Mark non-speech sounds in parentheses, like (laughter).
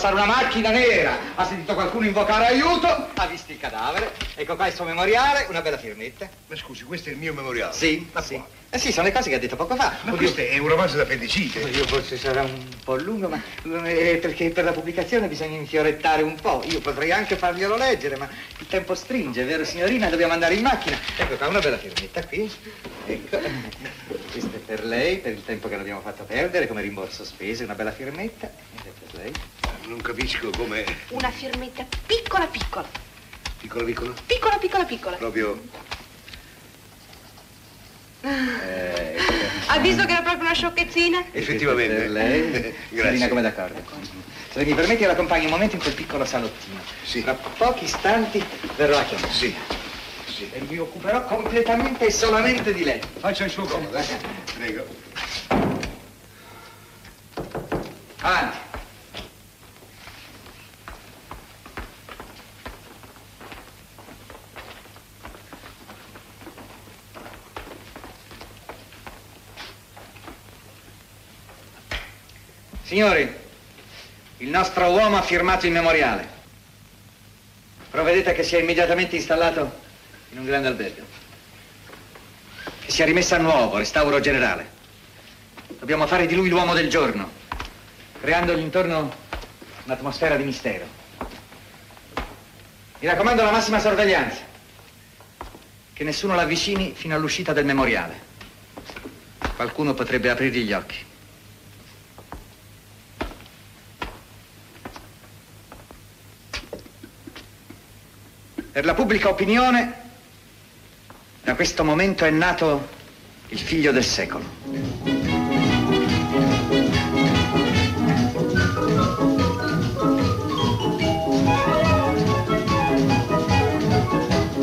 passare una macchina nera, ha sentito qualcuno invocare aiuto, ha visto il cadavere. Ecco qua il suo memoriale, una bella firmetta. Ma scusi, questo è il mio memoriale. Sì, ma sì. qua? Eh sì, sono le cose che ha detto poco fa. Ma Oddio, questo è un romanzo d'appendicite. Io forse sarà un po' lungo, ma eh, perché per la pubblicazione bisogna infiorettare un po'. Io potrei anche farglielo leggere, ma il tempo stringe, vero signorina? Dobbiamo andare in macchina. Ecco qua una bella firmetta qui. Ecco. Questa è per lei, per il tempo che l'abbiamo fatto perdere, come rimborso spese, una bella firmetta. Ed è per lei. Non capisco come... Una firmetta piccola piccola. Piccolo, piccolo? Piccola piccola piccola. Proprio... Eh, Ha visto che era proprio una sciocchezzina? Effettivamente. Per lei. (laughs) Grazie. Signorina, come d'accordo. Se mi permetti, la accompagno un momento in quel piccolo salottino. Sì. Tra pochi istanti verrò a chiamare. Sì. Sì. E mi occuperò completamente e solamente di lei. Faccia il suo comodo, eh? Prego. Avanti. Signori, il nostro uomo ha firmato il memoriale. Provvedete che sia immediatamente installato in un grande albergo. Che sia rimessa a nuovo, restauro generale. Dobbiamo fare di lui l'uomo del giorno, creandogli intorno un'atmosfera di mistero. Mi raccomando la massima sorveglianza. Che nessuno l'avvicini fino all'uscita del memoriale. Qualcuno potrebbe aprirgli gli occhi. Per la pubblica opinione, da questo momento è nato il figlio del secolo.